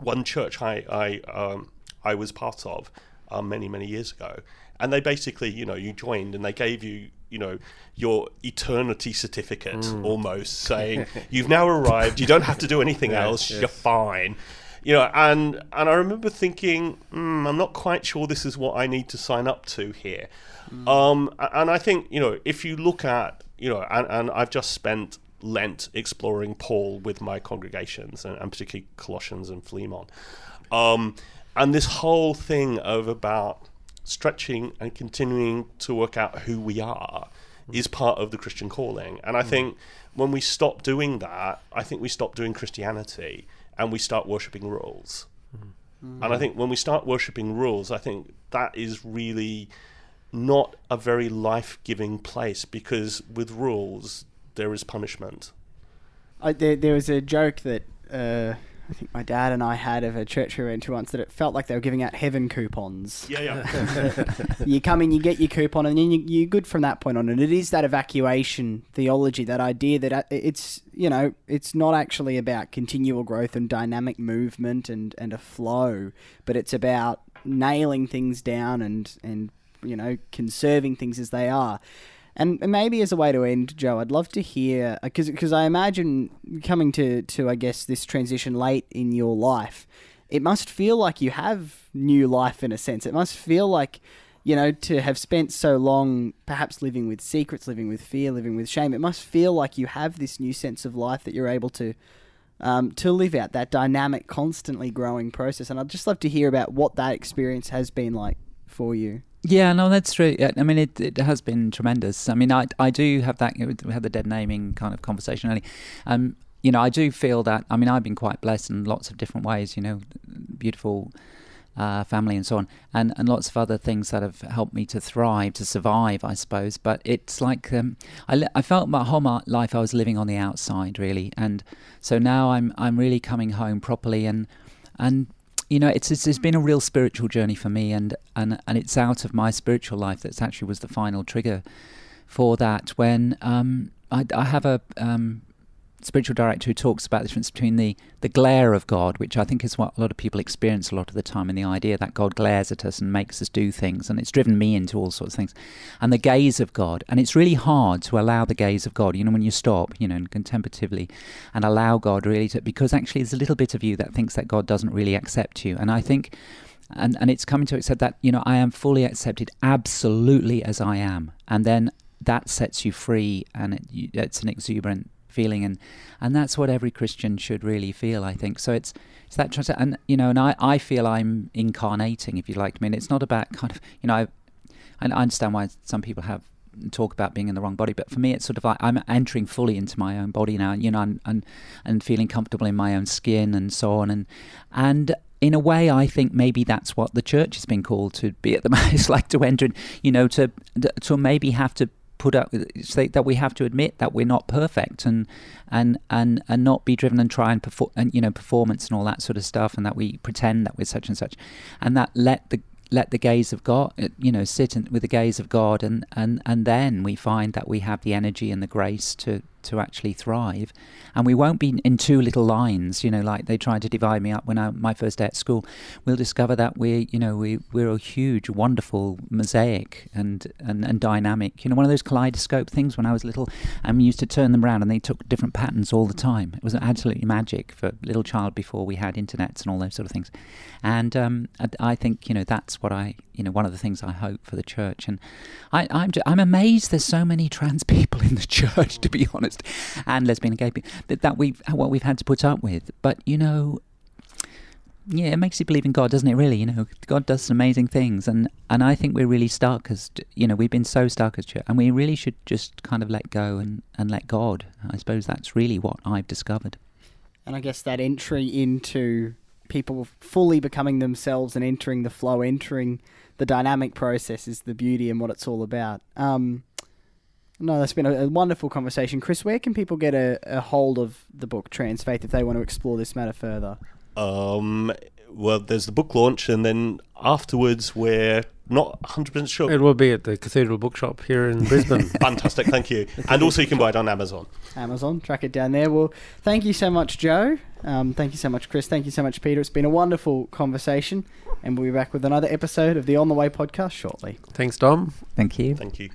one church I I um, I was part of um, many many years ago, and they basically, you know, you joined and they gave you you know your eternity certificate mm. almost saying you've now arrived you don't have to do anything yes, else yes. you're fine you know and and i remember thinking mm, i'm not quite sure this is what i need to sign up to here mm. um, and i think you know if you look at you know and, and i've just spent lent exploring paul with my congregations and, and particularly colossians and philemon um, and this whole thing of about stretching and continuing to work out who we are mm. is part of the Christian calling. And I mm. think when we stop doing that, I think we stop doing Christianity and we start worshipping rules. Mm. And I think when we start worshipping rules, I think that is really not a very life giving place because with rules, there is punishment. I, there, there was a joke that uh, I think my dad and I had of a church we went to once that it felt like they were giving out heaven coupons. Yeah, yeah. you come in, you get your coupon, and then you, you're good from that point on. And it is that evacuation theology, that idea that uh, it's you know it's not actually about continual growth and dynamic movement and and a flow, but it's about nailing things down and and you know conserving things as they are. And maybe as a way to end, Joe, I'd love to hear because because I imagine coming to to I guess this transition late in your life, it must feel like you have new life in a sense. It must feel like you know to have spent so long perhaps living with secrets, living with fear, living with shame. It must feel like you have this new sense of life that you're able to. Um, to live out that dynamic, constantly growing process, and I'd just love to hear about what that experience has been like for you. Yeah, no, that's true. I mean, it, it has been tremendous. I mean, I I do have that. We had the dead naming kind of conversation earlier. Um, you know, I do feel that. I mean, I've been quite blessed in lots of different ways. You know, beautiful uh, family and so on, and and lots of other things that have helped me to thrive, to survive, I suppose. But it's like um, I I felt my whole life I was living on the outside really, and so now I'm I'm really coming home properly and and you know, it's, it's, it's been a real spiritual journey for me, and, and and it's out of my spiritual life that's actually was the final trigger for that. When um, I, I have a um, spiritual director who talks about the difference between the, the glare of God, which I think is what a lot of people experience a lot of the time, and the idea that God glares at us and makes us do things, and it's driven me into all sorts of things, and the gaze of God. And it's really hard to allow the gaze of God, you know, when you stop, you know, and contemplatively, and allow God really to, because actually there's a little bit of you that thinks that God doesn't really accept you. And I think, and, and it's coming to accept that, you know, I am fully accepted absolutely as I am. And then that sets you free, and it, it's an exuberant feeling and and that's what every Christian should really feel I think so it's it's that trans- and you know and I, I feel I'm incarnating if you like I mean it's not about kind of you know I, I understand why some people have talk about being in the wrong body but for me it's sort of like I'm entering fully into my own body now you know and and, and feeling comfortable in my own skin and so on and and in a way, I think maybe that's what the church has been called to be at the moment. It's like to enter, you know, to to maybe have to put up that we have to admit that we're not perfect and and and and not be driven and try and perform and you know performance and all that sort of stuff and that we pretend that we're such and such. And that let the let the gaze of God, you know, sit in, with the gaze of God, and, and, and then we find that we have the energy and the grace to, to actually thrive. And we won't be in two little lines, you know, like they tried to divide me up when I my first day at school. We'll discover that we're, you know, we, we're a huge, wonderful mosaic and, and, and dynamic. You know, one of those kaleidoscope things when I was little, and we used to turn them around and they took different patterns all the time. It was absolutely magic for a little child before we had internets and all those sort of things. And um, I, think, you know, that's what I, you know, one of the things I hope for the church. And I, I'm, I'm amazed there's so many trans people in the church, to be honest and lesbian and gay people that, that we've what we've had to put up with. But you know, yeah, it makes you believe in God, doesn't it? Really, you know, God does some amazing things, and and I think we're really stuck as you know we've been so stuck as church, and we really should just kind of let go and and let God. I suppose that's really what I've discovered. And I guess that entry into people fully becoming themselves and entering the flow, entering the dynamic process is the beauty and what it's all about. Um, no, that's been a, a, wonderful conversation. Chris, where can people get a, a hold of the book Trans Faith if they want to explore this matter further? Um, well, there's the book launch, and then afterwards, we're not 100% sure. It will be at the Cathedral Bookshop here in Brisbane. Fantastic, thank you. And also, you can buy it on Amazon. Amazon, track it down there. Well, thank you so much, Joe. Um, thank you so much, Chris. Thank you so much, Peter. It's been a wonderful conversation, and we'll be back with another episode of the On the Way podcast shortly. Thanks, Dom. Thank you. Thank you.